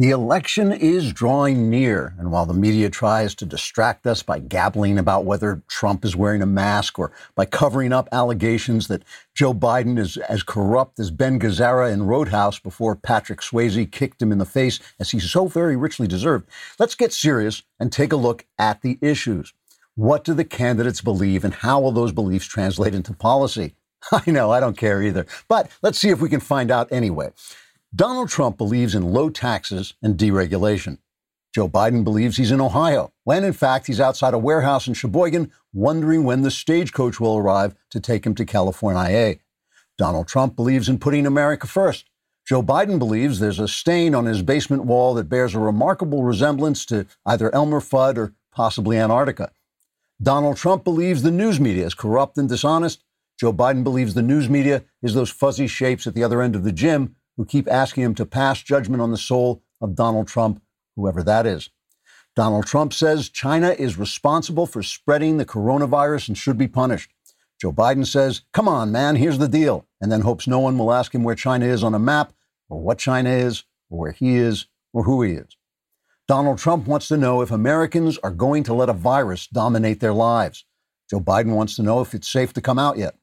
The election is drawing near, and while the media tries to distract us by gabbling about whether Trump is wearing a mask or by covering up allegations that Joe Biden is as corrupt as Ben Gazzara in Roadhouse before Patrick Swayze kicked him in the face as he so very richly deserved, let's get serious and take a look at the issues. What do the candidates believe, and how will those beliefs translate into policy? I know, I don't care either, but let's see if we can find out anyway. Donald Trump believes in low taxes and deregulation. Joe Biden believes he's in Ohio, when in fact he's outside a warehouse in Sheboygan, wondering when the stagecoach will arrive to take him to California. Donald Trump believes in putting America first. Joe Biden believes there's a stain on his basement wall that bears a remarkable resemblance to either Elmer Fudd or possibly Antarctica. Donald Trump believes the news media is corrupt and dishonest. Joe Biden believes the news media is those fuzzy shapes at the other end of the gym who keep asking him to pass judgment on the soul of Donald Trump, whoever that is. Donald Trump says China is responsible for spreading the coronavirus and should be punished. Joe Biden says, come on, man, here's the deal, and then hopes no one will ask him where China is on a map, or what China is, or where he is, or who he is. Donald Trump wants to know if Americans are going to let a virus dominate their lives. Joe Biden wants to know if it's safe to come out yet.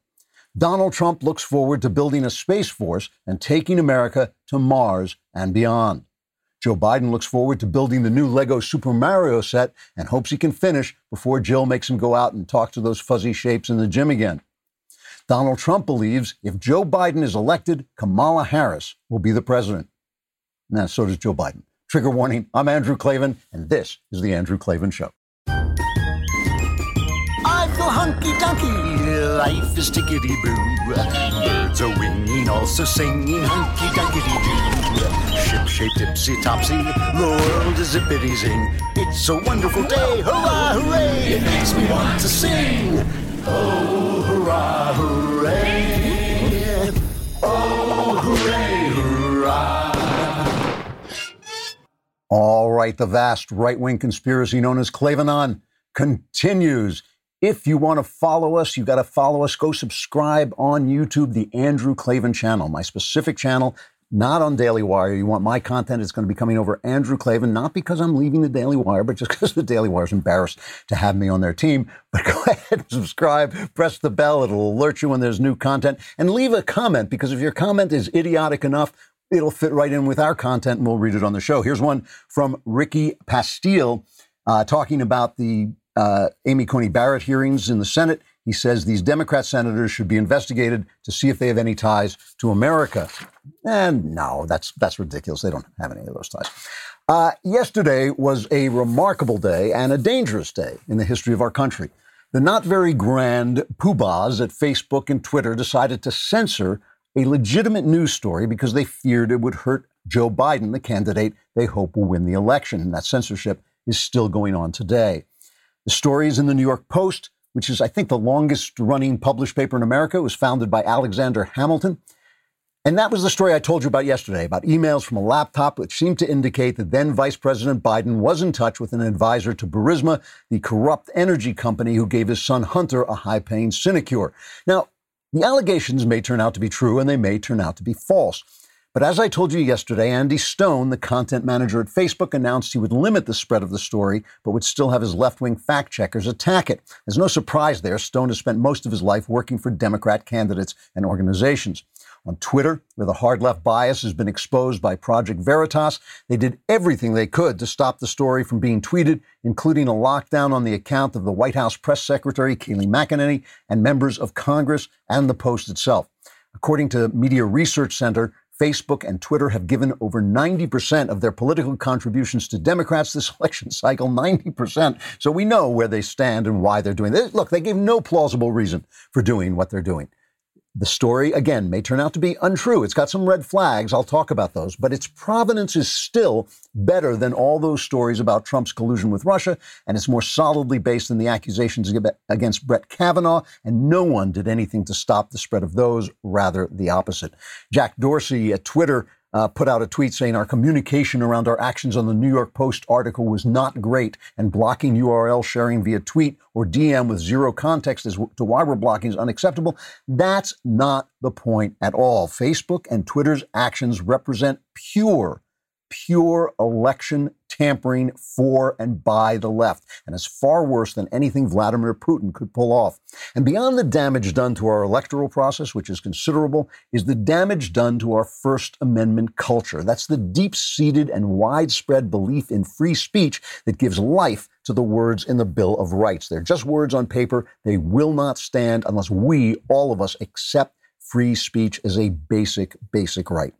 Donald Trump looks forward to building a space force and taking America to Mars and beyond. Joe Biden looks forward to building the new Lego Super Mario set and hopes he can finish before Jill makes him go out and talk to those fuzzy shapes in the gym again. Donald Trump believes if Joe Biden is elected, Kamala Harris will be the president. Now, so does Joe Biden. Trigger warning I'm Andrew Klavan, and this is The Andrew Klavan Show. I feel hunky dunky life is tickety boo. Birds are winging, also singing hunky dunky doo. Ship shaped tipsy topsy, the world is zippity zing. It's a wonderful day, hurrah, hooray! It makes me want to sing. Oh, hurrah, hooray! Oh, hooray, hurrah! All right, the vast right wing conspiracy known as Klavanon continues. If you want to follow us, you've got to follow us. Go subscribe on YouTube, the Andrew Klavan channel, my specific channel, not on Daily Wire. You want my content, it's going to be coming over Andrew Klavan, not because I'm leaving the Daily Wire, but just because the Daily Wire is embarrassed to have me on their team. But go ahead and subscribe, press the bell, it'll alert you when there's new content, and leave a comment because if your comment is idiotic enough, it'll fit right in with our content and we'll read it on the show. Here's one from Ricky Pastille uh, talking about the uh, Amy Coney Barrett hearings in the Senate. He says these Democrat senators should be investigated to see if they have any ties to America. And no, that's that's ridiculous. They don't have any of those ties. Uh, yesterday was a remarkable day and a dangerous day in the history of our country. The not very grand poobahs at Facebook and Twitter decided to censor a legitimate news story because they feared it would hurt Joe Biden, the candidate they hope will win the election. And that censorship is still going on today. The story is in the New York Post, which is, I think, the longest running published paper in America. It was founded by Alexander Hamilton. And that was the story I told you about yesterday about emails from a laptop which seemed to indicate that then Vice President Biden was in touch with an advisor to Burisma, the corrupt energy company who gave his son Hunter a high paying sinecure. Now, the allegations may turn out to be true and they may turn out to be false. But as I told you yesterday, Andy Stone, the content manager at Facebook, announced he would limit the spread of the story, but would still have his left wing fact checkers attack it. There's no surprise there. Stone has spent most of his life working for Democrat candidates and organizations. On Twitter, where the hard left bias has been exposed by Project Veritas, they did everything they could to stop the story from being tweeted, including a lockdown on the account of the White House press secretary, Kayleigh McEnany, and members of Congress and the Post itself. According to Media Research Center, Facebook and Twitter have given over 90% of their political contributions to Democrats this election cycle, 90%. So we know where they stand and why they're doing this. Look, they gave no plausible reason for doing what they're doing. The story, again, may turn out to be untrue. It's got some red flags. I'll talk about those. But its provenance is still better than all those stories about Trump's collusion with Russia. And it's more solidly based than the accusations against Brett Kavanaugh. And no one did anything to stop the spread of those, rather the opposite. Jack Dorsey at Twitter uh, put out a tweet saying our communication around our actions on the New York Post article was not great, and blocking URL sharing via tweet or DM with zero context as to why we're blocking is unacceptable. That's not the point at all. Facebook and Twitter's actions represent pure pure election tampering for and by the left, and is far worse than anything Vladimir Putin could pull off. And beyond the damage done to our electoral process, which is considerable, is the damage done to our First Amendment culture. That's the deep seated and widespread belief in free speech that gives life to the words in the Bill of Rights. They're just words on paper. They will not stand unless we, all of us, accept free speech as a basic, basic right.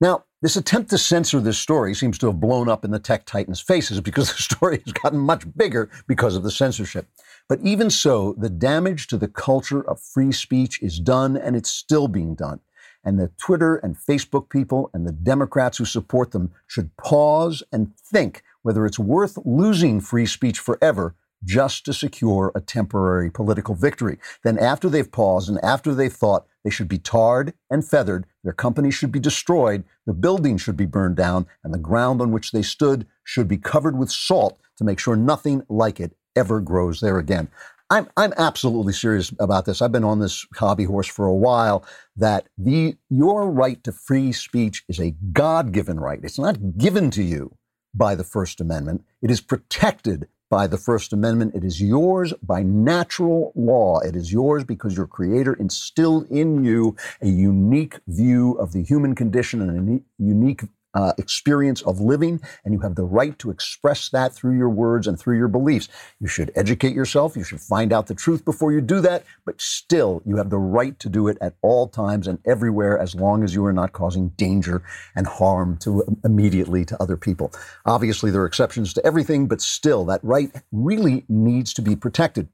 Now, this attempt to censor this story seems to have blown up in the tech titans' faces because the story has gotten much bigger because of the censorship. But even so, the damage to the culture of free speech is done and it's still being done. And the Twitter and Facebook people and the Democrats who support them should pause and think whether it's worth losing free speech forever just to secure a temporary political victory. Then, after they've paused and after they've thought, they should be tarred and feathered, their company should be destroyed, the building should be burned down, and the ground on which they stood should be covered with salt to make sure nothing like it ever grows there again. I'm, I'm absolutely serious about this. I've been on this hobby horse for a while that the, your right to free speech is a God given right. It's not given to you by the First Amendment. It is protected by the First Amendment. It is yours by natural law. It is yours because your Creator instilled in you a unique view of the human condition and a unique uh, experience of living, and you have the right to express that through your words and through your beliefs. You should educate yourself. You should find out the truth before you do that, but still, you have the right to do it at all times and everywhere as long as you are not causing danger and harm to immediately to other people. Obviously, there are exceptions to everything, but still, that right really needs to be protected.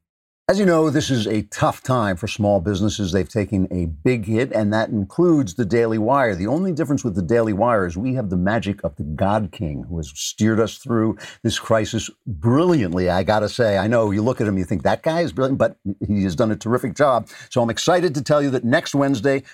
As you know, this is a tough time for small businesses. They've taken a big hit, and that includes the Daily Wire. The only difference with the Daily Wire is we have the magic of the God King who has steered us through this crisis brilliantly, I gotta say. I know you look at him, you think that guy is brilliant, but he has done a terrific job. So I'm excited to tell you that next Wednesday,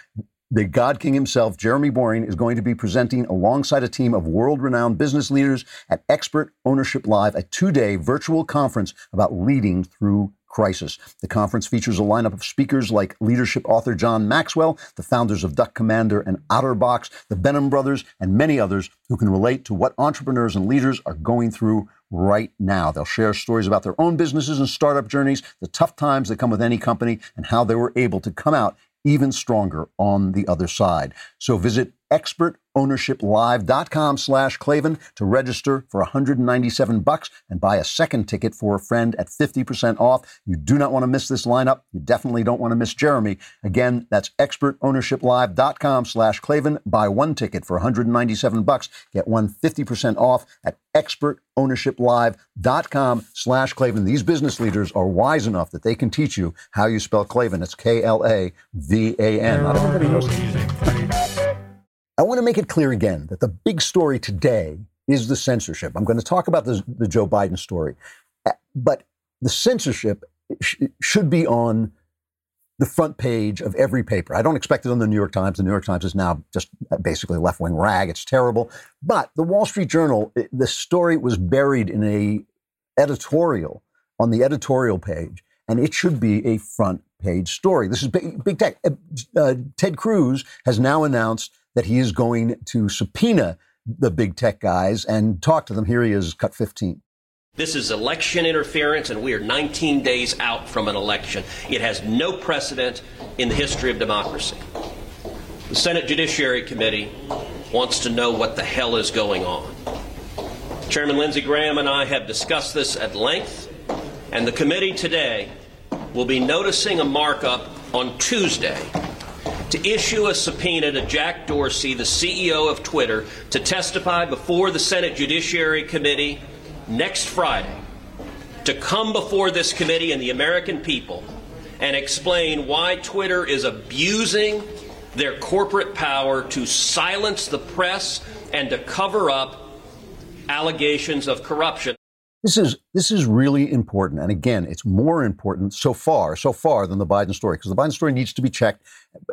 the God King himself, Jeremy Boring, is going to be presenting alongside a team of world renowned business leaders at Expert Ownership Live, a two day virtual conference about leading through crisis. The conference features a lineup of speakers like leadership author John Maxwell, the founders of Duck Commander and OtterBox, the Benham brothers, and many others who can relate to what entrepreneurs and leaders are going through right now. They'll share stories about their own businesses and startup journeys, the tough times that come with any company, and how they were able to come out even stronger on the other side. So visit expertownershiplive.com slash Klavan to register for 197 bucks and buy a second ticket for a friend at 50% off. You do not want to miss this lineup. You definitely don't want to miss Jeremy. Again, that's expertownershiplive.com slash Klavan. Buy one ticket for 197 bucks. Get one 50% off at expertownershiplive.com slash Klavan. These business leaders are wise enough that they can teach you how you spell Klavan. It's K-L-A-V-A-N. Not everybody knows I want to make it clear again that the big story today is the censorship. I'm going to talk about the, the Joe Biden story, but the censorship sh- should be on the front page of every paper. I don't expect it on the New York Times. The New York Times is now just basically a left wing rag. It's terrible. But the Wall Street Journal, the story was buried in a editorial on the editorial page, and it should be a front page story. This is big, big tech. Uh, uh, Ted Cruz has now announced that he is going to subpoena the big tech guys and talk to them. Here he is, cut 15. This is election interference, and we are 19 days out from an election. It has no precedent in the history of democracy. The Senate Judiciary Committee wants to know what the hell is going on. Chairman Lindsey Graham and I have discussed this at length, and the committee today will be noticing a markup on Tuesday to issue a subpoena to Jack Dorsey, the CEO of Twitter, to testify before the Senate Judiciary Committee next Friday, to come before this committee and the American people and explain why Twitter is abusing their corporate power to silence the press and to cover up allegations of corruption. This is this is really important, and again, it's more important so far, so far than the Biden story, because the Biden story needs to be checked,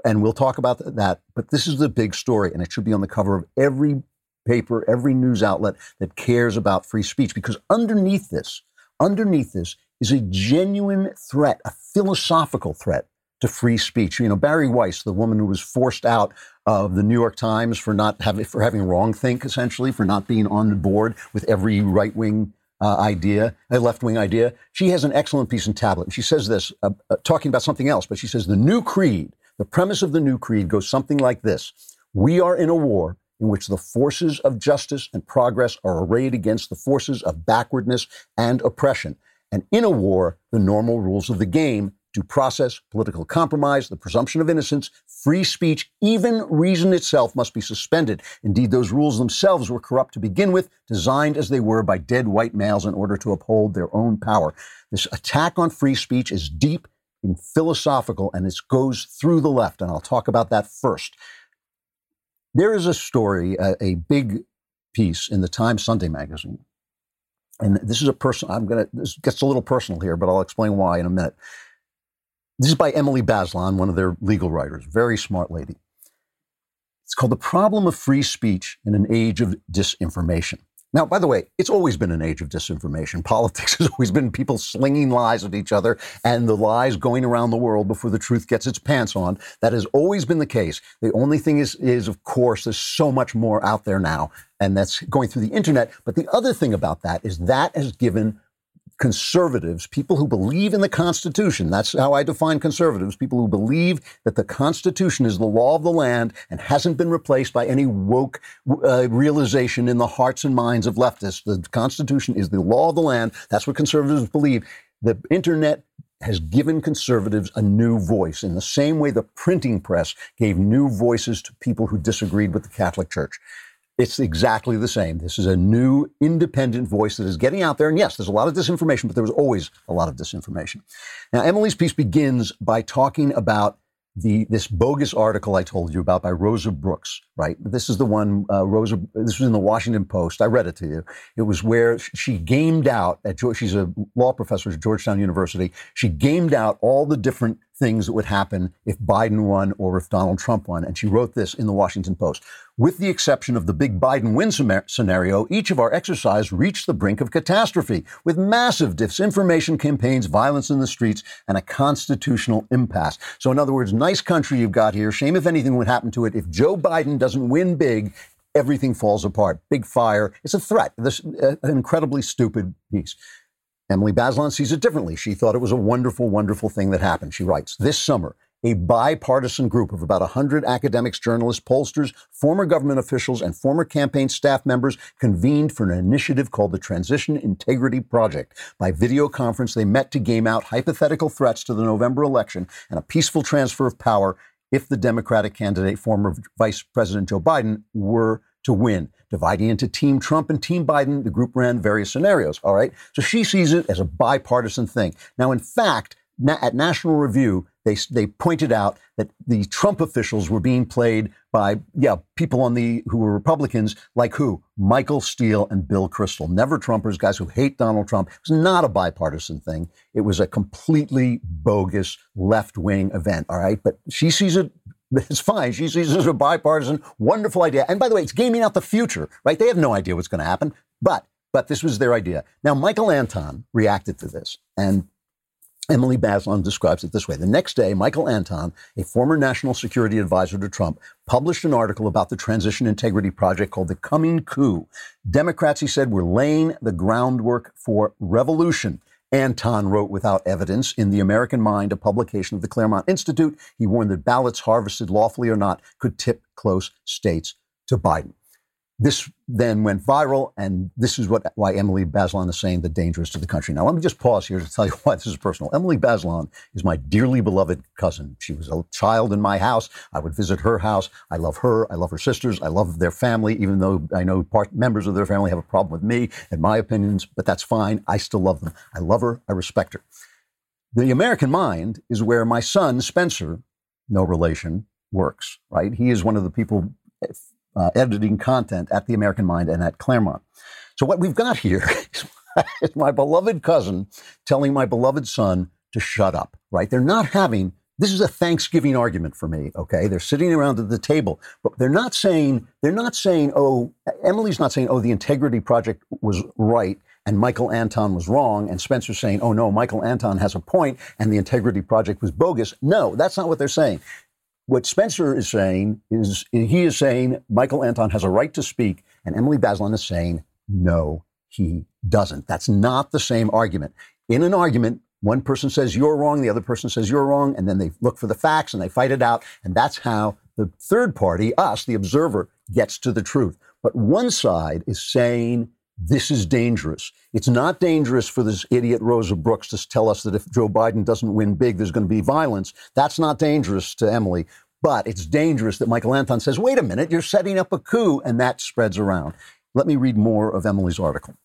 and we'll talk about that. But this is the big story, and it should be on the cover of every paper, every news outlet that cares about free speech, because underneath this, underneath this is a genuine threat, a philosophical threat to free speech. You know, Bari Weiss, the woman who was forced out of the New York Times for not having for having wrong think, essentially, for not being on the board with every right wing uh, idea, a left wing idea. She has an excellent piece in Tablet. And she says this, uh, uh, talking about something else, but she says the new creed, the premise of the new creed goes something like this We are in a war in which the forces of justice and progress are arrayed against the forces of backwardness and oppression. And in a war, the normal rules of the game due process, political compromise, the presumption of innocence, free speech, even reason itself must be suspended. Indeed, those rules themselves were corrupt to begin with, designed as they were by dead white males in order to uphold their own power. This attack on free speech is deep and philosophical, and it goes through the left, and I'll talk about that first. There is a story, a, a big piece in the Times Sunday magazine. And this is a personal, I'm going to, this gets a little personal here, but I'll explain why in a minute. This is by Emily Bazelon, one of their legal writers, very smart lady. It's called The Problem of Free Speech in an Age of Disinformation. Now, by the way, it's always been an age of disinformation. Politics has always been people slinging lies at each other and the lies going around the world before the truth gets its pants on. That has always been the case. The only thing is, is of course, there's so much more out there now, and that's going through the internet. But the other thing about that is that has given conservatives, people who believe in the Constitution, that's how I define conservatives, people who believe that the Constitution is the law of the land and hasn't been replaced by any woke uh, realization in the hearts and minds of leftists. The Constitution is the law of the land. That's what conservatives believe. The internet has given conservatives a new voice in the same way the printing press gave new voices to people who disagreed with the Catholic Church. It's exactly the same. This is a new independent voice that is getting out there. And yes, there's a lot of disinformation, but there was always a lot of disinformation. Now, Emily's piece begins by talking about the this bogus article I told you about by Rosa Brooks, right? This is the one uh, Rosa. This was in the Washington Post. I read it to you. It was where she gamed out at she's a law professor at Georgetown University. She gamed out all the different things that would happen if Biden won or if Donald Trump won, and she wrote this in the Washington Post. With the exception of the big Biden win scenario, each of our exercise reached the brink of catastrophe with massive disinformation campaigns, violence in the streets, and a constitutional impasse. So, in other words, nice country you've got here. Shame if anything would happen to it. If Joe Biden doesn't win big, everything falls apart. Big fire. It's a threat. This uh, incredibly stupid piece. Emily Bazelon sees it differently. She thought it was a wonderful, wonderful thing that happened. She writes, This summer, a bipartisan group of about 100 academics, journalists, pollsters, former government officials, and former campaign staff members convened for an initiative called the Transition Integrity Project. By video conference, they met to game out hypothetical threats to the November election and a peaceful transfer of power if the Democratic candidate, former Vice President Joe Biden, were to win. Dividing into Team Trump and Team Biden, the group ran various scenarios. All right. So she sees it as a bipartisan thing. Now, in fact, at National Review, they, they pointed out that the Trump officials were being played by, yeah, people on the, who were Republicans, like who? Michael Steele and Bill Kristol. Never Trumpers, guys who hate Donald Trump. It was not a bipartisan thing. It was a completely bogus left wing event. All right. But she sees it it's fine. She sees it as a bipartisan, wonderful idea. And by the way, it's gaming out the future, right? They have no idea what's going to happen, but but this was their idea. Now, Michael Anton reacted to this, and Emily Bazelon describes it this way. The next day, Michael Anton, a former national security advisor to Trump, published an article about the Transition Integrity Project called The Coming Coup. Democrats, he said, were laying the groundwork for revolution. Anton wrote without evidence in The American Mind, a publication of the Claremont Institute. He warned that ballots harvested lawfully or not could tip close states to Biden. This then went viral, and this is what why Emily Bazelon is saying the dangerous to the country. Now, let me just pause here to tell you why this is personal. Emily Bazelon is my dearly beloved cousin. She was a child in my house. I would visit her house. I love her. I love her sisters. I love their family, even though I know part, members of their family have a problem with me and my opinions, but that's fine. I still love them. I love her. I respect her. The American Mind is where my son, Spencer, no relation, works, right? He is one of the people uh, editing content at the American Mind and at Claremont. So what we've got here is my beloved cousin telling my beloved son to shut up, right? They're not having This is a Thanksgiving argument for me. Okay, they're sitting around at the table, but they're not saying they're not saying, oh, Emily's not saying, oh, the Integrity Project was right and Michael Anton was wrong, and Spencer's saying, oh no, Michael Anton has a point and the Integrity Project was bogus. No, that's not what they're saying. What Spencer is saying is he is saying Michael Anton has a right to speak, and Emily Bazelon is saying no, he doesn't. That's not the same argument. In an argument, one person says you're wrong, the other person says you're wrong, and then they look for the facts and they fight it out. And that's how the third party, us, the observer, gets to the truth. But one side is saying this is dangerous. It's not dangerous for this idiot Rosa Brooks to tell us that if Joe Biden doesn't win big, there's going to be violence. That's not dangerous to Emily. But it's dangerous that Michael Anton says, wait a minute, you're setting up a coup, and that spreads around. Let me read more of Emily's article.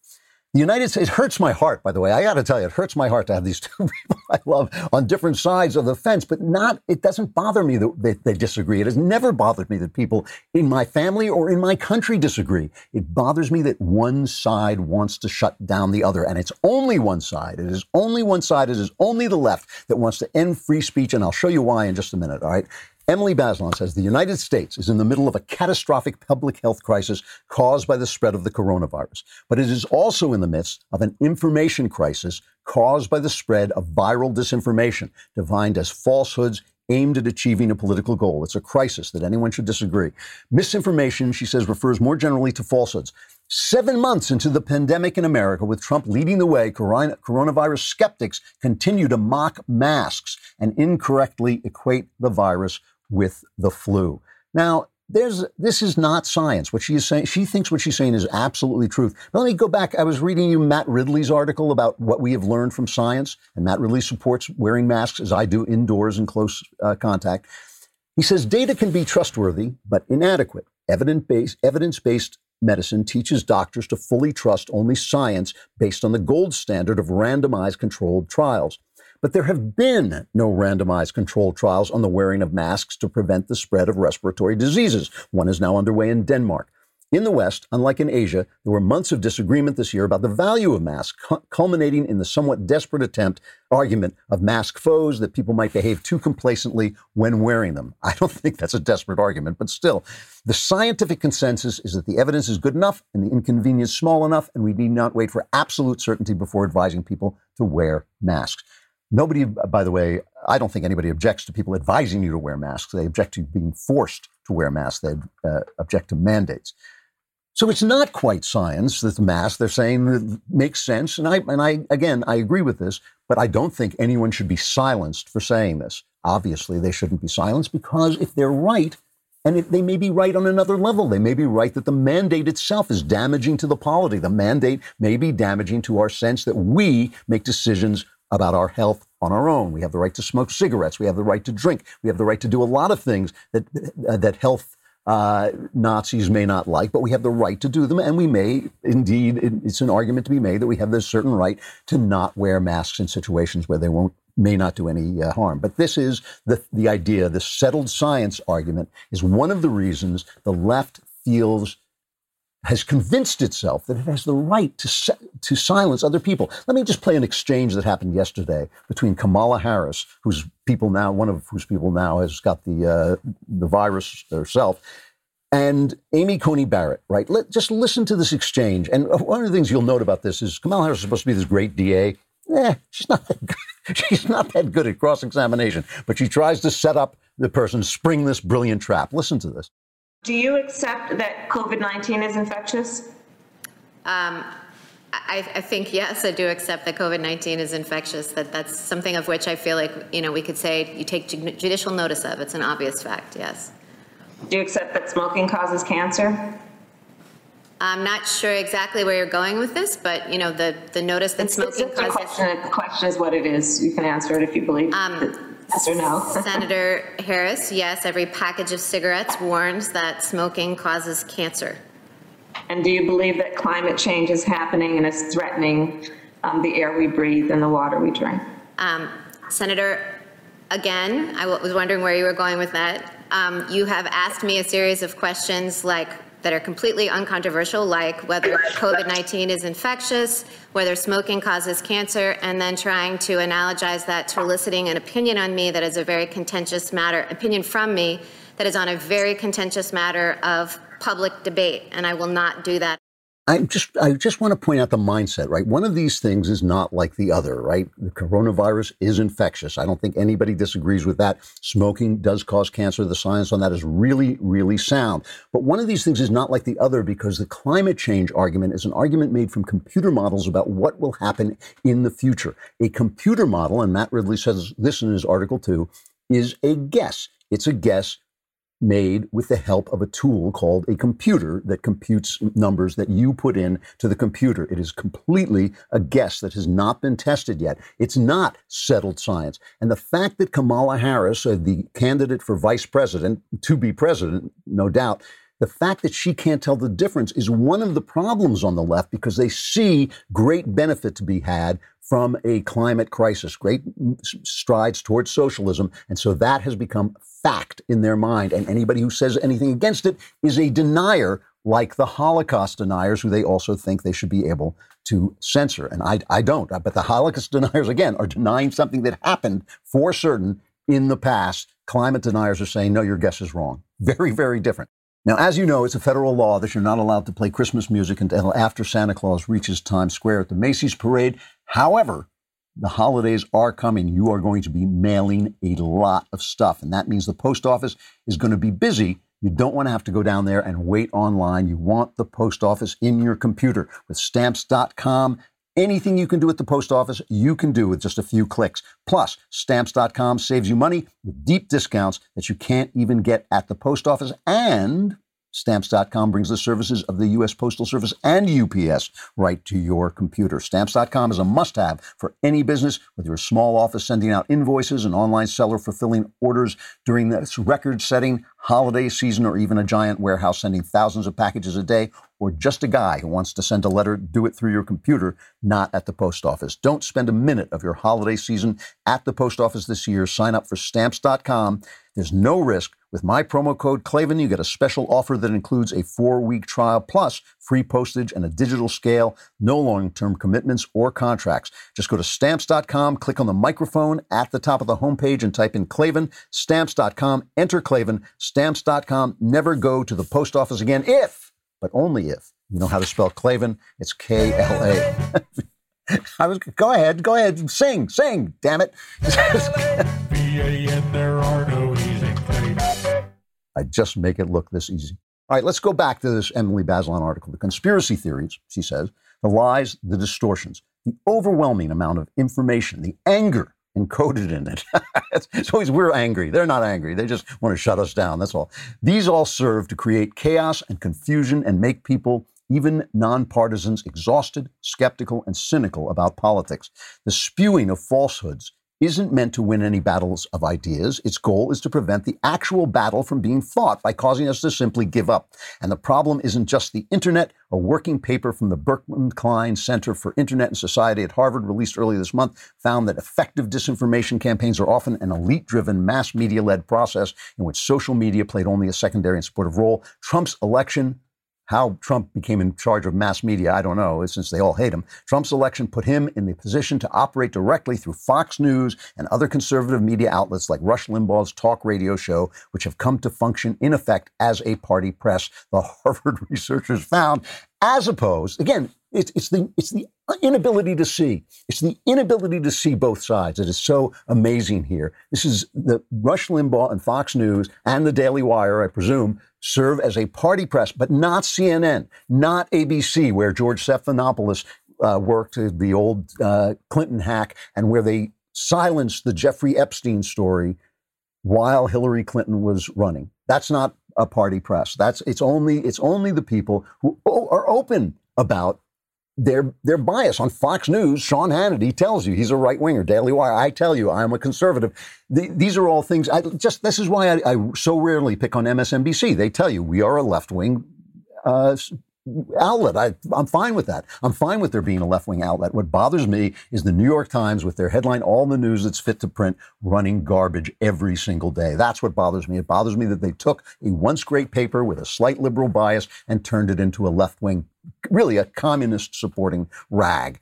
The United States, it hurts my heart, by the way. I got to tell you, it hurts my heart to have these two people I love on different sides of the fence, but not, it doesn't bother me that they, they, disagree. It has never bothered me that people in my family or in my country disagree. It bothers me that one side wants to shut down the other, and it's only one side. It is only one side. It is only the left that wants to end free speech, and I'll show you why in just a minute, all right? Emily Bazelon says the United States is in the middle of a catastrophic public health crisis caused by the spread of the coronavirus, but it is also in the midst of an information crisis caused by the spread of viral disinformation, defined as falsehoods aimed at achieving a political goal. It's a crisis that anyone should disagree. Misinformation, she says, refers more generally to falsehoods. Seven months into the pandemic in America, with Trump leading the way, coronavirus skeptics continue to mock masks and incorrectly equate the virus with the flu. Now, there's this is not science. What she is saying, she thinks what she's saying is absolutely truth. But let me go back. I was reading you Matt Ridley's article about what we have learned from science, and Matt Ridley supports wearing masks as I do indoors in close uh, contact. He says data can be trustworthy but inadequate. Evidence-based, evidence-based medicine teaches doctors to fully trust only science based on the gold standard of randomized controlled trials. But there have been no randomized controlled trials on the wearing of masks to prevent the spread of respiratory diseases. One is now underway in Denmark. In the West, unlike in Asia, there were months of disagreement this year about the value of masks, culminating in the somewhat desperate attempt argument of mask foes that people might behave too complacently when wearing them. I don't think that's a desperate argument, but still, the scientific consensus is that the evidence is good enough and the inconvenience small enough, and we need not wait for absolute certainty before advising people to wear masks. Nobody, by the way, I don't think anybody objects to people advising you to wear masks. They object to being forced to wear masks. They uh, object to mandates. So it's not quite science that the mask they're saying makes sense. And I, and I, again, I agree with this, but I don't think anyone should be silenced for saying this. Obviously, they shouldn't be silenced because if they're right, and they may be right on another level. They may be right that the mandate itself is damaging to the polity. The mandate may be damaging to our sense that we make decisions about our health on our own. We have the right to smoke cigarettes. We have the right to drink. We have the right to do a lot of things that uh, that health uh, Nazis may not like, but we have the right to do them, and we may indeed. It's an argument to be made that we have this certain right to not wear masks in situations where they won't may not do any uh, harm. But this is the the idea. The settled science argument is one of the reasons the left feels has convinced itself that it has the right to, se- to silence other people. Let me just play an exchange that happened yesterday between Kamala Harris, whose people now, one of whose people now has got the, uh, the virus herself, and Amy Coney Barrett, right? Let, just listen to this exchange. And one of the things you'll note about this is Kamala Harris is supposed to be this great DA. Eh, she's not that good. She's not that good at cross examination, but she tries to set up the person, spring this brilliant trap. Listen to this. Do you accept that COVID 19 is infectious? Um, I, I, think yes, I do accept that COVID nineteen is infectious. That that's something of which I feel like you know we could say you take judicial notice of. It's an obvious fact. Yes. Do you accept that smoking causes cancer? I'm not sure exactly where you're going with this, but you know the the notice that it's, smoking it's causes. Question. The question is what it is. You can answer it if you believe. Um, Yes or no? Senator Harris, yes, every package of cigarettes warns that smoking causes cancer. And do you believe that climate change is happening and is threatening um, the air we breathe and the water we drink? Um, Senator, again, I was wondering where you were going with that. Um, you have asked me a series of questions like that are completely uncontroversial, like whether COVID 19 is infectious, whether smoking causes cancer, and then trying to analogize that to eliciting an opinion on me that is a very contentious matter, opinion from me that is on a very contentious matter of public debate. And I will not do that. I just I just want to point out the mindset, right? One of these things is not like the other, right? The coronavirus is infectious. I don't think anybody disagrees with that. Smoking does cause cancer. The science on that is really, really sound. But one of these things is not like the other because the climate change argument is an argument made from computer models about what will happen in the future. A computer model, and Matt Ridley says this in his article too, is a guess. It's a guess made with the help of a tool called a computer that computes numbers that you put in to the computer. It is completely a guess that has not been tested yet. It's not settled science. And the fact that Kamala Harris, uh, the candidate for vice president, to be president, no doubt, the fact that she can't tell the difference is one of the problems on the left because they see great benefit to be had from a climate crisis, great strides towards socialism. And so that has become fact in their mind. And anybody who says anything against it is a denier, like the Holocaust deniers, who they also think they should be able to censor. And I, I don't. But the Holocaust deniers, again, are denying something that happened for certain in the past. Climate deniers are saying, no, your guess is wrong. Very, very different. Now, as you know, it's a federal law that you're not allowed to play Christmas music until after Santa Claus reaches Times Square at the Macy's parade. However, the holidays are coming. You are going to be mailing a lot of stuff. And that means the post office is going to be busy. You don't want to have to go down there and wait online. You want the post office in your computer. With stamps.com, anything you can do at the post office, you can do with just a few clicks. Plus, stamps.com saves you money with deep discounts that you can't even get at the post office. And Stamps.com brings the services of the U.S. Postal Service and UPS right to your computer. Stamps.com is a must have for any business, whether you're a small office sending out invoices, an online seller fulfilling orders during this record setting holiday season, or even a giant warehouse sending thousands of packages a day, or just a guy who wants to send a letter, do it through your computer, not at the post office. Don't spend a minute of your holiday season at the post office this year. Sign up for Stamps.com. There's no risk. With my promo code Klavan, you get a special offer that includes a four week trial plus free postage and a digital scale, no long term commitments or contracts. Just go to stamps.com, click on the microphone at the top of the homepage, and type in Klavan. Stamps.com, enter Klavan. Stamps.com, never go to the post office again if, but only if, you know how to spell Klavan. It's K L A. I was go ahead, go ahead, sing, sing, damn it. I just make it look this easy. All right, let's go back to this Emily Bazelon article. The conspiracy theories, she says, the lies, the distortions, the overwhelming amount of information, the anger encoded in it. it's always we're angry. They're not angry. They just want to shut us down. That's all. These all serve to create chaos and confusion and make people, even nonpartisans, exhausted, skeptical, and cynical about politics. The spewing of falsehoods isn't meant to win any battles of ideas. Its goal is to prevent the actual battle from being fought by causing us to simply give up. And the problem isn't just the internet. A working paper from the Berkman Klein Center for Internet and Society at Harvard, released earlier this month, found that effective disinformation campaigns are often an elite driven, mass media led process in which social media played only a secondary and supportive role. Trump's election how Trump became in charge of mass media, I don't know, since they all hate him. Trump's election put him in the position to operate directly through Fox News and other conservative media outlets like Rush Limbaugh's talk radio show, which have come to function in effect as a party press, the Harvard researchers found, as opposed, again, it's, it's, the, it's the inability to see. It's the inability to see both sides that is so amazing here. This is the Rush Limbaugh and Fox News and the Daily Wire, I presume, serve as a party press, but not CNN, not ABC, where George Stephanopoulos uh, worked, the old uh, Clinton hack, and where they silenced the Jeffrey Epstein story while Hillary Clinton was running. That's not a party press. That's it's only it's only the people who are open about their their bias on Fox News. Sean Hannity tells you he's a right winger. Daily Wire, I tell you, I'm a conservative. The, these are all things. I just this is why I, I, so rarely pick on MSNBC. They tell you we are a left wing uh, outlet. I, I'm fine with that. I'm fine with there being a left wing outlet. What bothers me is the New York Times with their headline, All the News That's Fit to Print, running garbage every single day. That's what bothers me. It bothers me that they took a once great paper with a slight liberal bias and turned it into a left wing, really a communist supporting rag.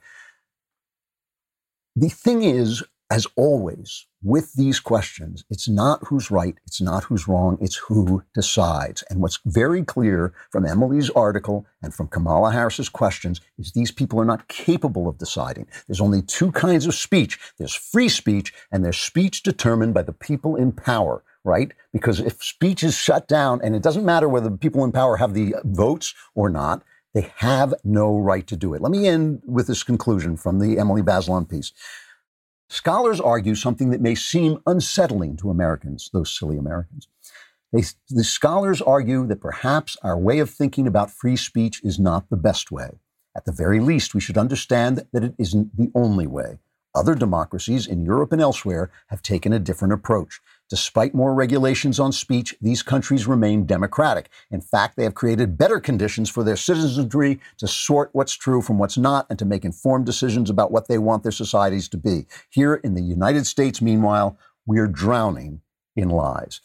The thing is, as always, with these questions, it's not who's right, it's not who's wrong, it's who decides. And what's very clear from Emily's article and from Kamala Harris's questions is these people are not capable of deciding. There's only two kinds of speech there's free speech, and there's speech determined by the people in power. Right? Because if speech is shut down, and it doesn't matter whether the people in power have the votes or not, they have no right to do it. Let me end with this conclusion from the Emily Bazelon piece. Scholars argue something that may seem unsettling to Americans, those silly Americans. They, the scholars argue that perhaps our way of thinking about free speech is not the best way. At the very least, we should understand that it isn't the only way. Other democracies in Europe and elsewhere have taken a different approach. Despite more regulations on speech, these countries remain democratic. In fact, they have created better conditions for their citizenry to sort what's true from what's not and to make informed decisions about what they want their societies to be. Here in the United States, meanwhile, we are drowning in lies.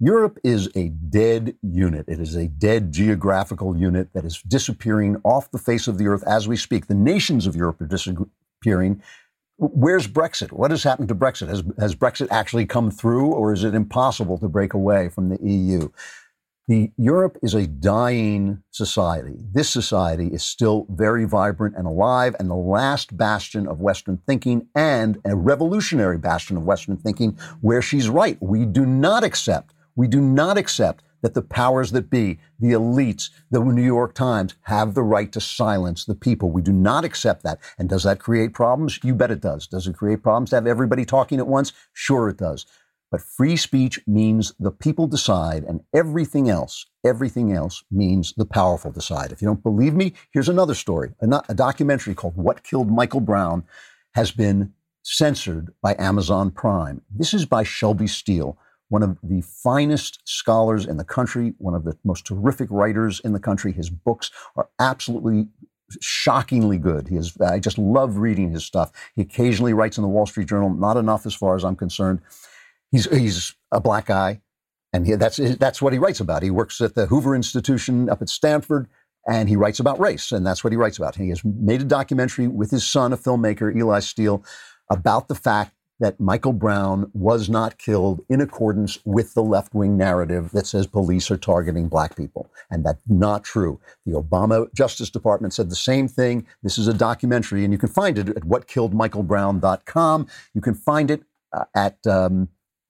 Europe is a dead unit. It is a dead geographical unit that is disappearing off the face of the earth as we speak. The nations of Europe are disappearing Where's Brexit? What has happened to Brexit? Has, has Brexit actually come through, or is it impossible to break away from the EU? The Europe is a dying society. This society is still very vibrant and alive, and the last bastion of Western thinking and a revolutionary bastion of Western thinking where she's right. We do not accept, we do not accept that the powers that be, the elites, the New York Times have the right to silence the people. We do not accept that. And does that create problems? You bet it does. Does it create problems to have everybody talking at once? Sure, it does. But free speech means the people decide, and everything else, everything else means the powerful decide. If you don't believe me, here's another story. A, documentary called What Killed Michael Brown has been censored by Amazon Prime. This is by Shelby Steele one of the finest scholars in the country, one of the most terrific writers in the country. His books are absolutely shockingly good. He is, I just love reading his stuff. He occasionally writes in the Wall Street Journal, not enough as far as I'm concerned. He's, he's a black guy, and he, that's, that's what he writes about. He works at the Hoover Institution up at Stanford, and he writes about race, and that's what he writes about. He has made a documentary with his son, a filmmaker, Eli Steele, about the fact that Michael Brown was not killed in accordance with the left wing narrative that says police are targeting black people. And that's not true. The Obama Justice Department said the same thing. This is a documentary, and you can find it at whatkilledmichaelbrown.com. You can find it uh, at, um,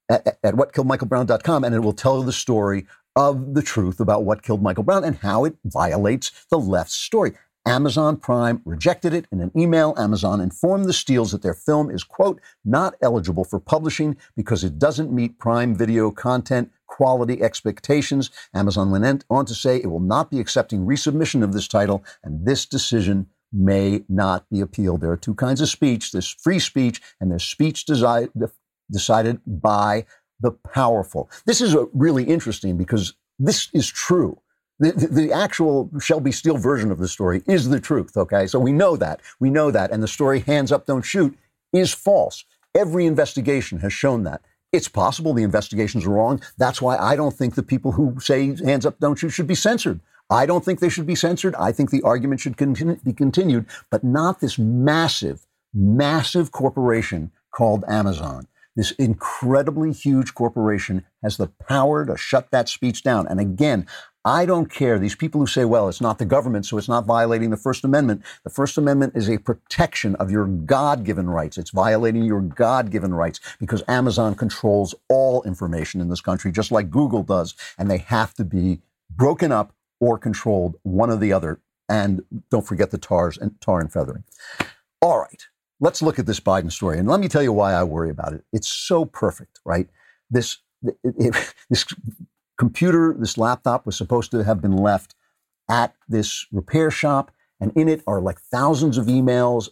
at, at whatkilledmichaelbrown.com, and it will tell the story of the truth about what killed Michael Brown and how it violates the left's story. Amazon Prime rejected it in an email. Amazon informed the Steeles that their film is, quote, not eligible for publishing because it doesn't meet Prime video content quality expectations. Amazon went on to say it will not be accepting resubmission of this title, and this decision may not be appealed. There are two kinds of speech there's free speech, and there's speech desi- decided by the powerful. This is uh, really interesting because this is true. The, the, actual Shelby Steele version of the story is the truth, okay? So we know that. We know that. And the story, hands up, don't shoot, is false. Every investigation has shown that. It's possible the investigations are wrong. That's why I don't think the people who say hands up, don't shoot should be censored. I don't think they should be censored. I think the argument should be continued, but not this massive, massive corporation called Amazon. This incredibly huge corporation has the power to shut that speech down. And again, I don't care. These people who say, well, it's not the government, so it's not violating the First Amendment. The First Amendment is a protection of your God given rights. It's violating your God given rights because Amazon controls all information in this country, just like Google does. And they have to be broken up or controlled, one or the other. And don't forget the tars and tar and feathering. All right, let's look at this Biden story. And let me tell you why I worry about it. It's so perfect, right? This, it, it, this computer, this laptop was supposed to have been left at this repair shop, and in it are like thousands of emails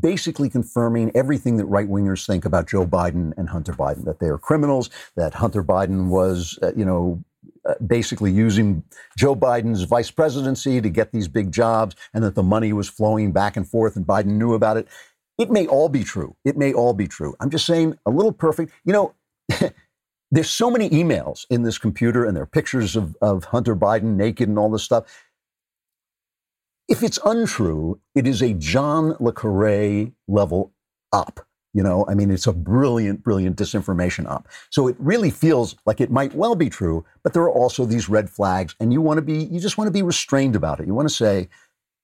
basically confirming everything that right wingers think about Joe Biden and Hunter Biden that they are criminals, that Hunter Biden was, uh, you know, uh, basically using Joe Biden's vice presidency to get these big jobs and that the money was flowing back and forth and Biden knew about it. It may all be true. It may all be true. I'm just saying a little perfect. You know, there's so many emails in this computer and there are pictures of, of Hunter Biden naked and all this stuff. If it's untrue, it is a John Le Carre level up. You know, I mean, it's a brilliant, brilliant disinformation op. So it really feels like it might well be true, but there are also these red flags, and you want to be, you just want to be restrained about it. You want to say,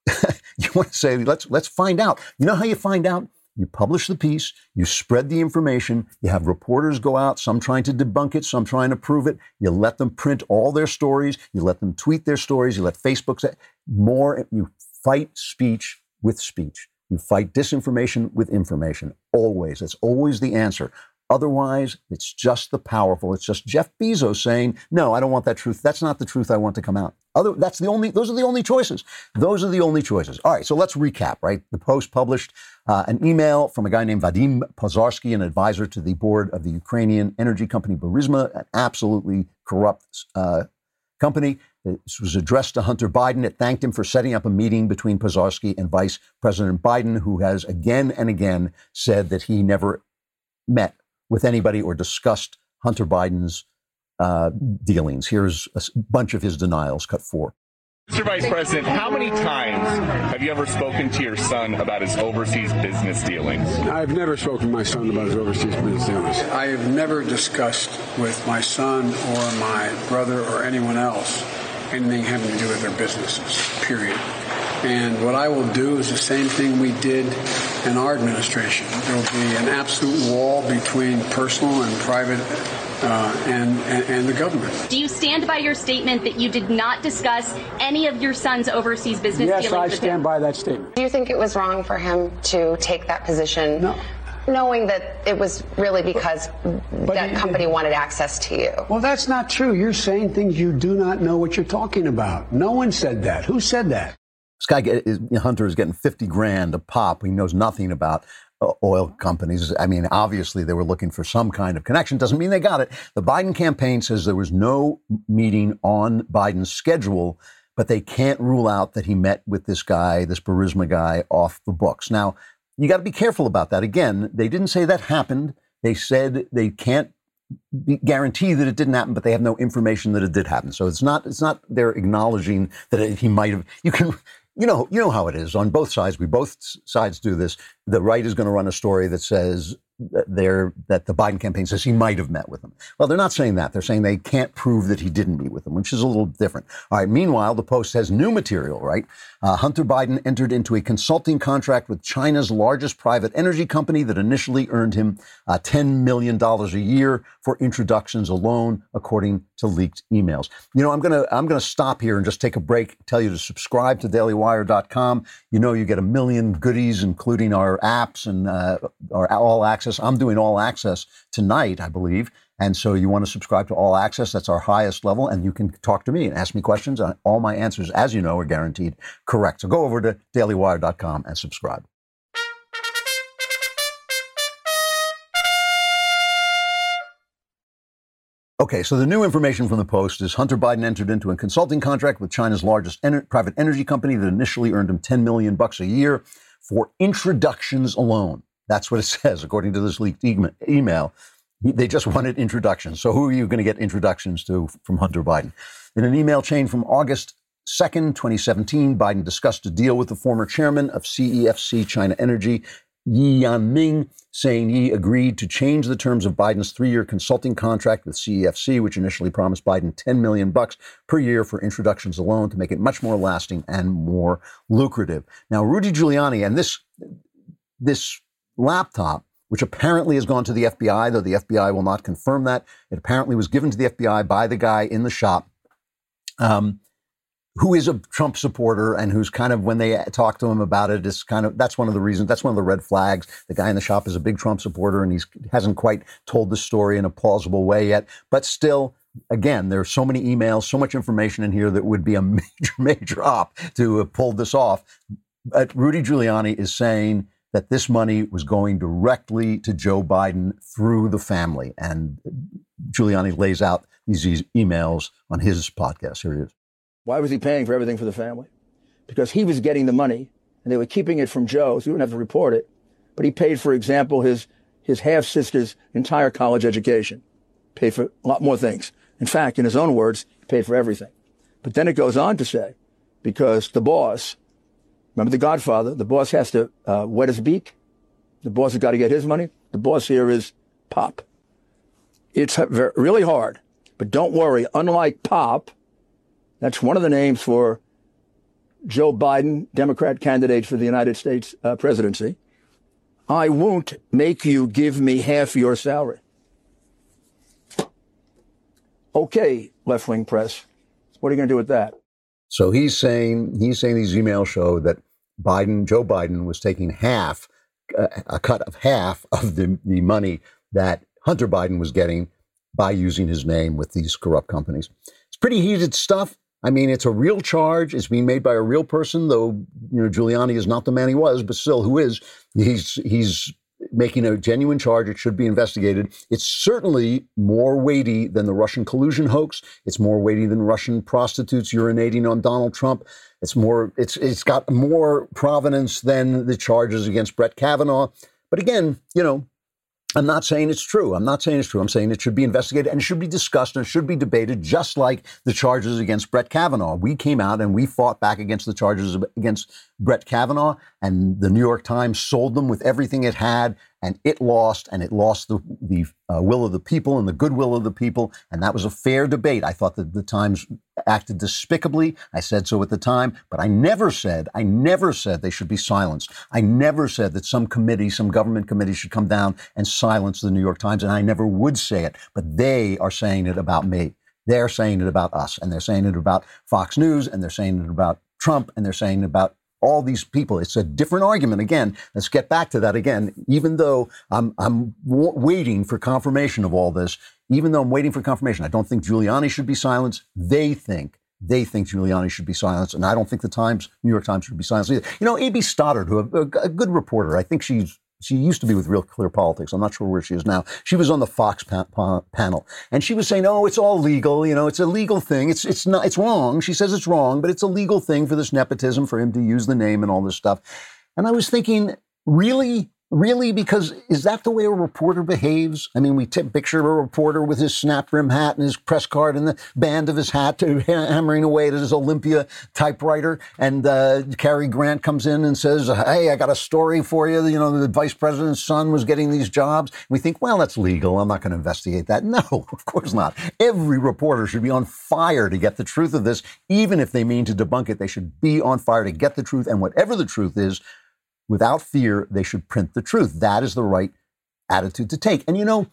you want to say, let's let's find out. You know how you find out? You publish the piece, you spread the information, you have reporters go out, some trying to debunk it, some trying to prove it. You let them print all their stories, you let them tweet their stories, you let Facebook say more. You fight speech with speech. You fight disinformation with information. Always. That's always the answer. Otherwise, it's just the powerful. It's just Jeff Bezos saying, "No, I don't want that truth. That's not the truth I want to come out." Other, that's the only. Those are the only choices. Those are the only choices. All right. So let's recap. Right. The Post published uh, an email from a guy named Vadim Pozharskyi, an advisor to the board of the Ukrainian energy company Burisma, an absolutely corrupt uh, company. This was addressed to Hunter Biden. It thanked him for setting up a meeting between Pozharskyi and Vice President Biden, who has again and again said that he never met with anybody or discussed Hunter Biden's uh, dealings. Here's a bunch of his denials, cut four. Mr. Vice President, how many times have you ever spoken to your son about his overseas business dealings? I've never spoken to my son about his overseas business dealings. I have never discussed with my son or my brother or anyone else anything having to do with their businesses, period. And what I will do is the same thing we did in our administration. There will be an absolute wall between personal and private uh, and, and, and, the government. Do you stand by your statement that you did not discuss any of your son's overseas business yes, dealings? Yes, I stand by that statement. Do you think it was wrong for him to take that position? No. Knowing that it was really because but, that company wanted access to you. Well, that's not true. You're saying things you do not know what you're talking about. No one said that. Who said that? This guy is, Hunter is getting 50 grand a pop. He knows nothing about uh, oil companies. I mean, obviously they were looking for some kind of connection. Doesn't mean they got it. The Biden campaign says there was no meeting on Biden's schedule, but they can't rule out that he met with this guy, this Burisma guy, off the books. Now, you got to be careful about that. Again, they didn't say that happened. They said they can't guarantee that it didn't happen, but they have no information that it did happen. So it's not it's not they're acknowledging that he might have. You can you know, you know how it is on both sides. We both sides do this. The right is going to run a story that says there that the Biden campaign says he might have met with them. Well, they're not saying that. They're saying they can't prove that he didn't meet with them, which is a little different. All right. Meanwhile, the Post has new material. Right, uh, Hunter Biden entered into a consulting contract with China's largest private energy company that initially earned him uh, ten million dollars a year for introductions alone, according to leaked emails. You know, I'm gonna I'm gonna stop here and just take a break. Tell you to subscribe to DailyWire.com. You know, you get a million goodies, including our apps and uh, our all access access. I'm doing all access tonight, I believe. And so you want to subscribe to all access. That's our highest level. And you can talk to me and ask me questions. All my answers, as you know, are guaranteed correct. So go over to dailywire.com and subscribe. Okay, so the new information from the Post is Hunter Biden entered into a consulting contract with China's largest ener- private energy company that initially earned him 10 million bucks a year for introductions alone. That's what it says, according to this leaked email. They just wanted introductions. So, who are you going to get introductions to from Hunter Biden? In an email chain from August 2nd, 2017, Biden discussed a deal with the former chairman of CEFC China Energy, Ye Jianming, saying Ye agreed to change the terms of Biden's three-year consulting contract with CEFC, which initially promised Biden 10 million bucks per year for introductions alone to make it much more lasting and more lucrative. Now, Rudy Giuliani, and this this laptop, which apparently has gone to the FBI, though the FBI will not confirm that. It apparently was given to the FBI by the guy in the shop. Um, who is a Trump supporter and who's kind of when they talk to him about it is kind of that's one of the reasons that's one of the red flags. The guy in the shop is a big Trump supporter and he hasn't quite told the story in a plausible way yet, but still. Again, there are so many emails, so much information in here that would be a major, major op to have pulled this off. But Rudy Giuliani is saying that this money was going directly to Joe Biden through the family. And Giuliani lays out these emails on his podcast. Here he is. Why was he paying for everything for the family? Because he was getting the money and they were keeping it from Joe, so he wouldn't have to report it. But he paid, for example, his, his half sister's entire college education, paid for a lot more things. In fact, in his own words, he paid for everything. But then it goes on to say, because the boss, remember the Godfather, the boss has to uh, wet his beak. The boss has got to get his money. The boss here is Pop. It's really hard, but don't worry. Unlike Pop, that's one of the names for Joe Biden, Democrat candidate for the United States uh, presidency. I won't make you give me half your salary. Okay, left wing press. What are you going to do with that? So he's saying he's saying these emails show that Biden, Joe Biden, was taking half, uh, a cut of half of the, the money that Hunter Biden was getting by using his name with these corrupt companies. It's pretty heated stuff. I mean, it's a real charge. It's being made by a real person, though you know Giuliani is not the man he was, but still, who is? He's he's making a genuine charge. It should be investigated. It's certainly more weighty than the Russian collusion hoax. It's more weighty than Russian prostitutes urinating on Donald Trump. It's more. It's it's got more provenance than the charges against Brett Kavanaugh. But again, you know, I'm not saying it's true. I'm not saying it's true. I'm saying it should be investigated and it should be discussed and it should be debated, just like the charges against Brett Kavanaugh. We came out and we fought back against the charges against Brett Kavanaugh, and the New York Times sold them with everything it had, and it lost, and it lost the, the uh, will of the people and the goodwill of the people, and that was a fair debate. I thought that the Times acted despicably. I said so at the time, but I never said, I never said they should be silenced. I never said that some committee, some government committee should come down and silence the New York Times, and I never would say it, but they are saying it about me. They're saying it about us, and they're saying it about Fox News, and they're saying it about Trump, and they're saying it about all these people. It's a different argument. Again, let's get back to that again. Even though I'm, I'm w- waiting for confirmation of all this, even though I'm waiting for confirmation, I don't think Giuliani should be silenced. They think they think Giuliani should be silenced, and I don't think the Times, New York Times, should be silenced either. You know, A.B. Stoddard, who a, a good reporter, I think she's she used to be with Real Clear Politics. I'm not sure where she is now. She was on the Fox pa- pa- panel, and she was saying, "Oh, it's all legal. You know, it's a legal thing. It's it's not. It's wrong." She says it's wrong, but it's a legal thing for this nepotism for him to use the name and all this stuff. And I was thinking, really, Really? Because is that the way a reporter behaves? I mean, we t- picture a reporter with his snap rim hat and his press card and the band of his hat hammering away at his Olympia typewriter. And uh, Cary Grant comes in and says, Hey, I got a story for you. You know, the vice president's son was getting these jobs. We think, well, that's legal. I'm not going to investigate that. No, of course not. Every reporter should be on fire to get the truth of this. Even if they mean to debunk it, they should be on fire to get the truth. And whatever the truth is, without fear, they should print the truth. That is the right attitude to take. And you know,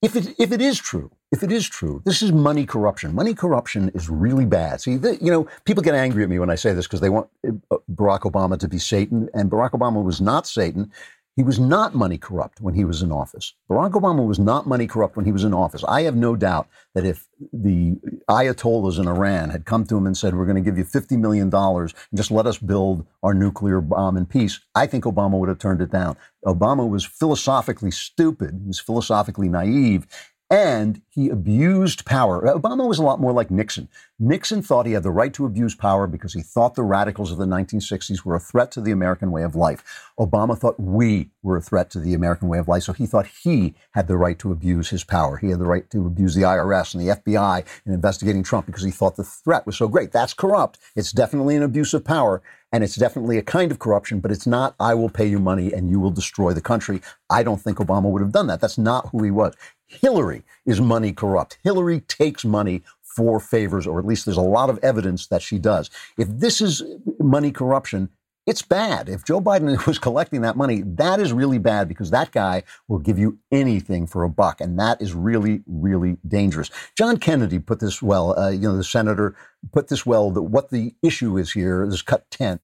if it, if it is true, if it is true, this is money corruption. Money corruption is really bad. See, the, you know, people get angry at me when I say this because they want uh, Barack Obama to be Satan, and Barack Obama was not Satan. He was not money corrupt when he was in office. Barack Obama was not money corrupt when he was in office. I have no doubt that if the Ayatollahs in Iran had come to him and said, We're going to give you $50 million and just let us build our nuclear bomb in peace, I think Obama would have turned it down. Obama was philosophically stupid, he was philosophically naive, and he abused power. Obama was a lot more like Nixon. Nixon thought he had the right to abuse power because he thought the radicals of the 1960s were a threat to the American way of life. Obama thought we were a threat to the American way of life, so he thought he had the right to abuse his power. He had the right to abuse the IRS and the FBI in investigating Trump because he thought the threat was so great. That's corrupt. It's definitely an abuse of power. And it's definitely a kind of corruption, but it's not, I will pay you money and you will destroy the country. I don't think Obama would have done that. That's not who he was. Hillary is money corrupt. Hillary takes money for favors, or at least there's a lot of evidence that she does. If this is money corruption, it's bad. If Joe Biden was collecting that money, that is really bad because that guy will give you anything for a buck. And that is really, really dangerous. John Kennedy put this well, uh, you know, the senator put this well that what the issue is here is cut 10.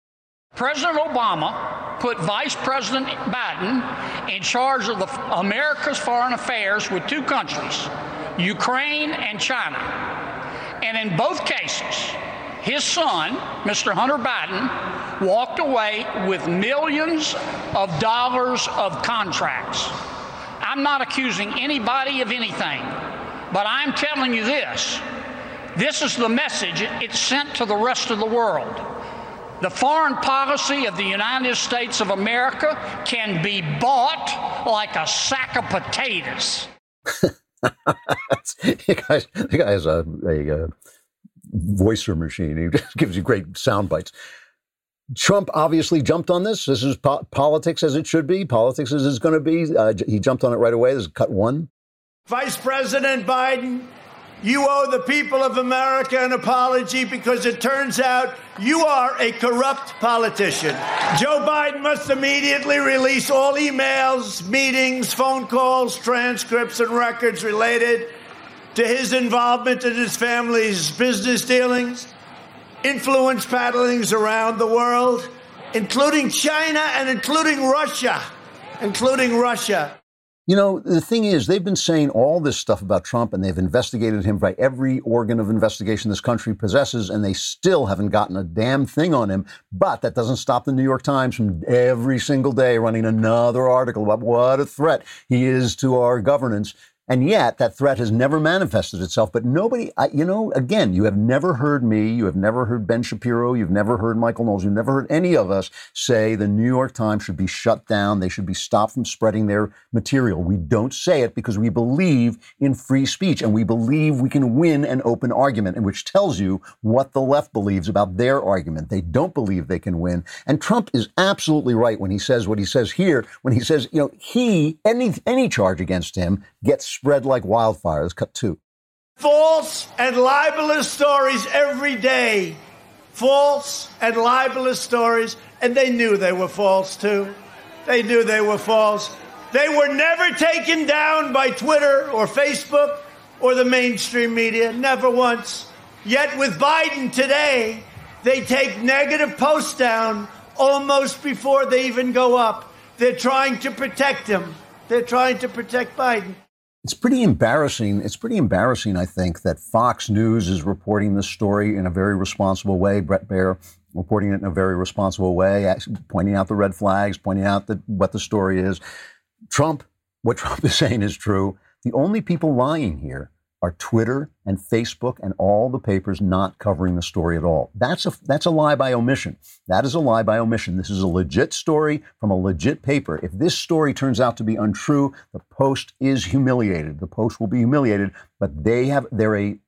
President Obama put Vice President Biden in charge of the, America's foreign affairs with two countries, Ukraine and China. And in both cases, his son, Mr. Hunter Biden, walked away with millions of dollars of contracts. I'm not accusing anybody of anything. But I'm telling you this this is the message it's sent to the rest of the world. The foreign policy of the United States of America can be bought like a sack of potatoes. the, guy, the guy has a, a, a voicer machine. He just gives you great sound bites. Trump obviously jumped on this. This is po- politics as it should be. Politics as it's going to be. Uh, he jumped on it right away. This is cut one. Vice President Biden, you owe the people of America an apology because it turns out you are a corrupt politician. Joe Biden must immediately release all emails, meetings, phone calls, transcripts, and records related to his involvement in his family's business dealings, influence paddlings around the world, including China and including Russia, including Russia. You know, the thing is, they've been saying all this stuff about Trump and they've investigated him by every organ of investigation this country possesses, and they still haven't gotten a damn thing on him. But that doesn't stop the New York Times from every single day running another article about what a threat he is to our governance. And yet, that threat has never manifested itself. But nobody, I, you know, again, you have never heard me, you have never heard Ben Shapiro, you've never heard Michael Knowles, you've never heard any of us say the New York Times should be shut down. They should be stopped from spreading their material. We don't say it because we believe in free speech and we believe we can win an open argument, and which tells you what the left believes about their argument. They don't believe they can win. And Trump is absolutely right when he says what he says here, when he says, you know, he, any, any charge against him gets spread like wildfire. Let's cut two. False and libelous stories every day. False and libelous stories. And they knew they were false too. They knew they were false. They were never taken down by Twitter or Facebook or the mainstream media. Never once. Yet with Biden today, they take negative posts down almost before they even go up. They're trying to protect him. They're trying to protect Biden. It's pretty embarrassing. It's pretty embarrassing, I think, that Fox News is reporting this story in a very responsible way. Bret Baier reporting it in a very responsible way, pointing out the red flags, pointing out that what the story is. Trump, what Trump is saying is true. The only people lying here are Twitter and Facebook and all the papers not covering the story at all. That's a that's a lie by omission. That is a lie by omission. This is a legit story from a legit paper. If this story turns out to be untrue, the Post is humiliated. The Post will be humiliated, but they have they're a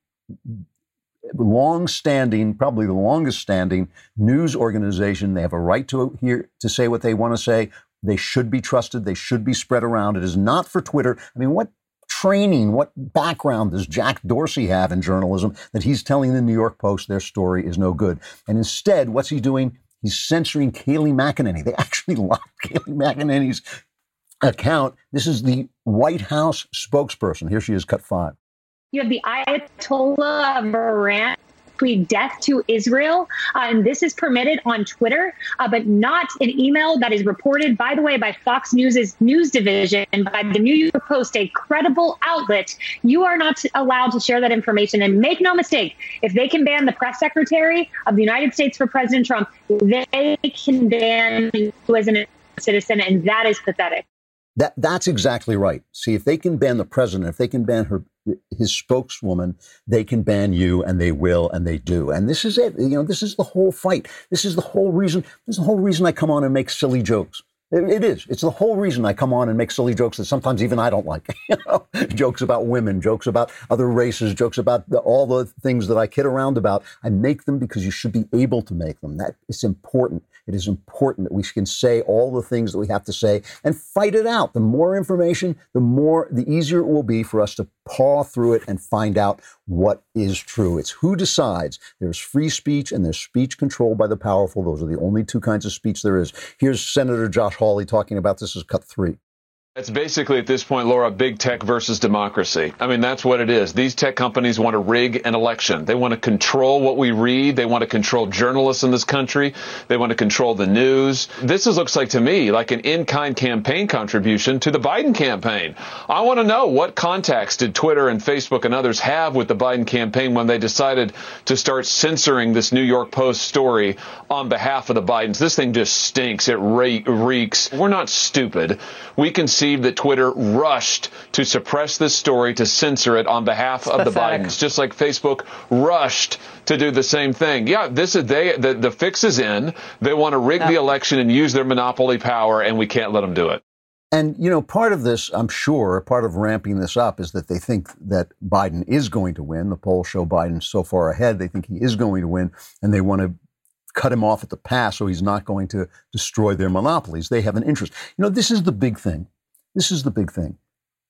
long-standing, probably the longest-standing news organization. They have a right to hear to say what they want to say. They should be trusted. They should be spread around. It is not for Twitter. I mean, what training, what background does Jack Dorsey have in journalism that he's telling the New York Post their story is no good? And instead, what's he doing? He's censoring Kayleigh McEnany. They actually locked Kayleigh McEnany's account. This is the White House spokesperson. Here she is, cut five. You have the Ayatollah of Iran tweet death to Israel. Uh, and this is permitted on Twitter, uh, but not an email that is reported, by the way, by Fox News's news division, by the New York Post, a credible outlet. You are not allowed to share that information. And make no mistake, if they can ban the press secretary of the United States for President Trump, they can ban you as a citizen, and that is pathetic. That that's exactly right. See, if they can ban the president, if they can ban her his spokeswoman, they can ban you, and they will, and they do. And this is it. You know, this is the whole fight. This is the whole reason. This is the whole reason I come on and make silly jokes. It, it is. It's the whole reason I come on and make silly jokes that sometimes even I don't like. you know, jokes about women, jokes about other races, jokes about the, all the things that I kid around about. I make them because you should be able to make them. That is important. It is important that we can say all the things that we have to say and fight it out. The more information, the more, the easier it will be for us to paw through it and find out what is true. It's who decides. There's free speech and there's speech controlled by the powerful. Those are the only two kinds of speech there is. Here's Senator Josh Hawley talking about this is cut three. It's basically at this point, Laura, big tech versus democracy. I mean, that's what it is. These tech companies want to rig an election. They want to control what we read. They want to control journalists in this country. They want to control the news. This is, looks like to me like an in-kind campaign contribution to the Biden campaign. I want to know what contacts did Twitter and Facebook and others have with the Biden campaign when they decided to start censoring this New York Post story on behalf of the Bidens. This thing just stinks. It reeks. We're not stupid. We can received that Twitter rushed to suppress this story to censor it on behalf of the Bidens, just like Facebook rushed to do the same thing. Yeah, this is they the, the fix is in. They want to rig the election and use their monopoly power, and we can't let them do it. And, you know, part of this, I'm sure, part of ramping this up is that they think that Biden is going to win. The polls show Biden so far ahead. They think he is going to win, and they want to cut him off at the pass so he's not going to destroy their monopolies. They have an interest. You know, this is the big thing. This is the big thing.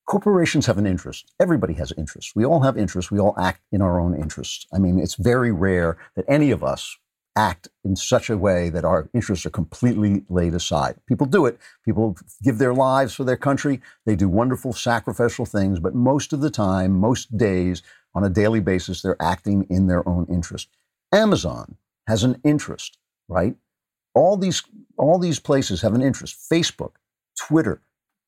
Corporations have an interest. Everybody has interests. We all have interests. We all act in our own interests. I mean, it's very rare that any of us act in such a way that our interests are completely laid aside. People do it. People give their lives for their country. They do wonderful sacrificial things, but most of the time, most days, on a daily basis, they're acting in their own interest. Amazon has an interest, right? All these all these places have an interest. Facebook, Twitter,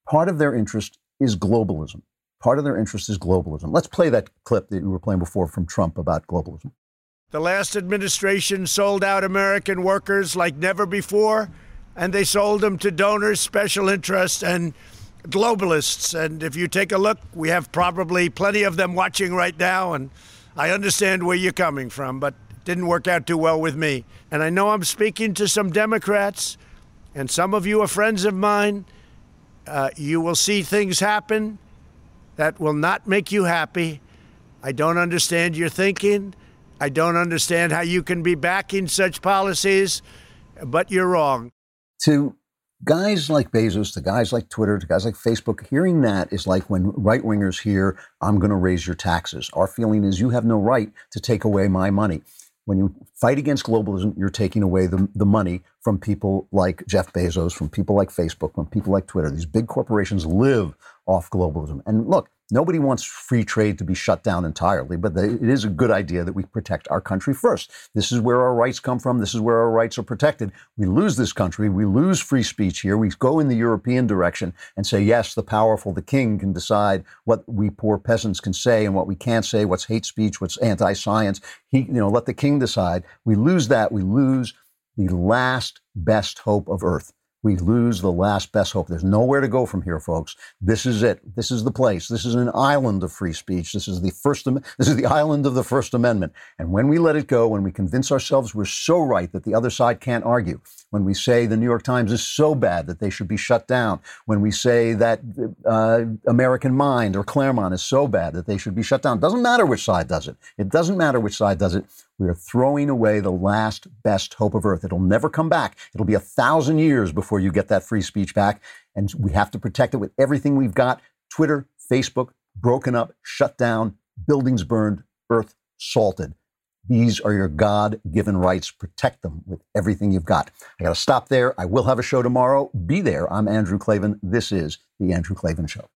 part of their interest is globalism. Part of their interest is globalism. Let's play that clip that you were playing before from Trump about globalism. The last administration sold out American workers like never before, and they sold them to donors, special interests, and globalists. And if you take a look, we have probably plenty of them watching right now, and I understand where you're coming from, but it didn't work out too well with me. And I know I'm speaking to some Democrats, and some of you are friends of mine. Uh, you will see things happen that will not make you happy. I don't understand your thinking. I don't understand how you can be backing such policies, but you're wrong. To guys like Bezos, to guys like Twitter, to guys like Facebook, hearing that is like when right wingers hear, I'm going to raise your taxes. Our feeling is you have no right to take away my money. When you fight against globalism, you're taking away the, the money from people like Jeff Bezos, from people like Facebook, from people like Twitter. These big corporations live off globalism. And look, nobody wants free trade to be shut down entirely, but they, it is a good idea that we protect our country first. This is where our rights come from. This is where our rights are protected. We lose this country. We lose free speech here. We go in the European direction and say, yes, the powerful, the king can decide what we poor peasants can say and what we can't say, what's hate speech, what's anti-science. He, you know, let the king decide. We lose that. We lose the last best hope of earth we lose the last best hope. There's nowhere to go from here, folks. This is it. This is the place. This is an island of free speech. This is the first. This is the island of the First Amendment. And when we let it go, when we convince ourselves we're so right that the other side can't argue, when we say the New York Times is so bad that they should be shut down, when we say that uh, American Mind or Claremont is so bad that they should be shut down, it doesn't matter which side does it. It doesn't matter which side does it. We are throwing away the last best hope of Earth. It'll never come back. It'll be a thousand years before you get that free speech back. And we have to protect it with everything we've got Twitter, Facebook, broken up, shut down, buildings burned, Earth salted. These are your God given rights. Protect them with everything you've got. I got to stop there. I will have a show tomorrow. Be there. I'm Andrew Klavan. This is The Andrew Klavan Show.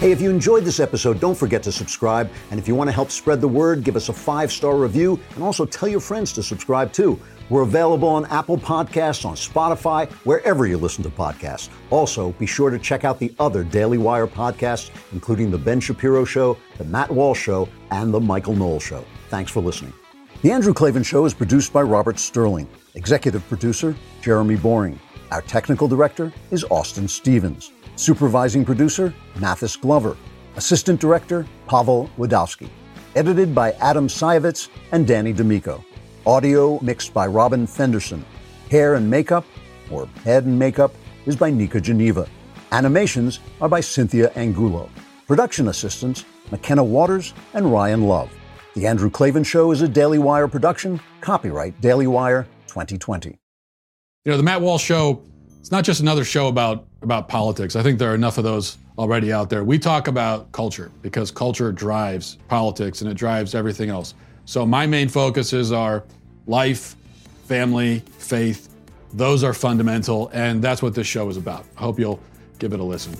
Hey, if you enjoyed this episode, don't forget to subscribe. And if you want to help spread the word, give us a five star review and also tell your friends to subscribe too. We're available on Apple Podcasts, on Spotify, wherever you listen to podcasts. Also, be sure to check out the other Daily Wire podcasts, including The Ben Shapiro Show, The Matt Walsh Show, and The Michael Knowles Show. Thanks for listening. The Andrew Klavan Show is produced by Robert Sterling, executive producer, Jeremy Boring. Our technical director is Austin Stevens. Supervising producer, Mathis Glover. Assistant director, Pavel Wadowski. Edited by Adam Sayevitz and Danny D'Amico. Audio mixed by Robin Fenderson. Hair and makeup, or head and makeup, is by Nika Geneva. Animations are by Cynthia Angulo. Production assistants, McKenna Waters and Ryan Love. The Andrew Klavan Show is a Daily Wire production. Copyright Daily Wire 2020. You know, the Matt Walsh Show, it's not just another show about about politics. I think there are enough of those already out there. We talk about culture because culture drives politics and it drives everything else. So my main focuses are life, family, faith. Those are fundamental, and that's what this show is about. I hope you'll give it a listen.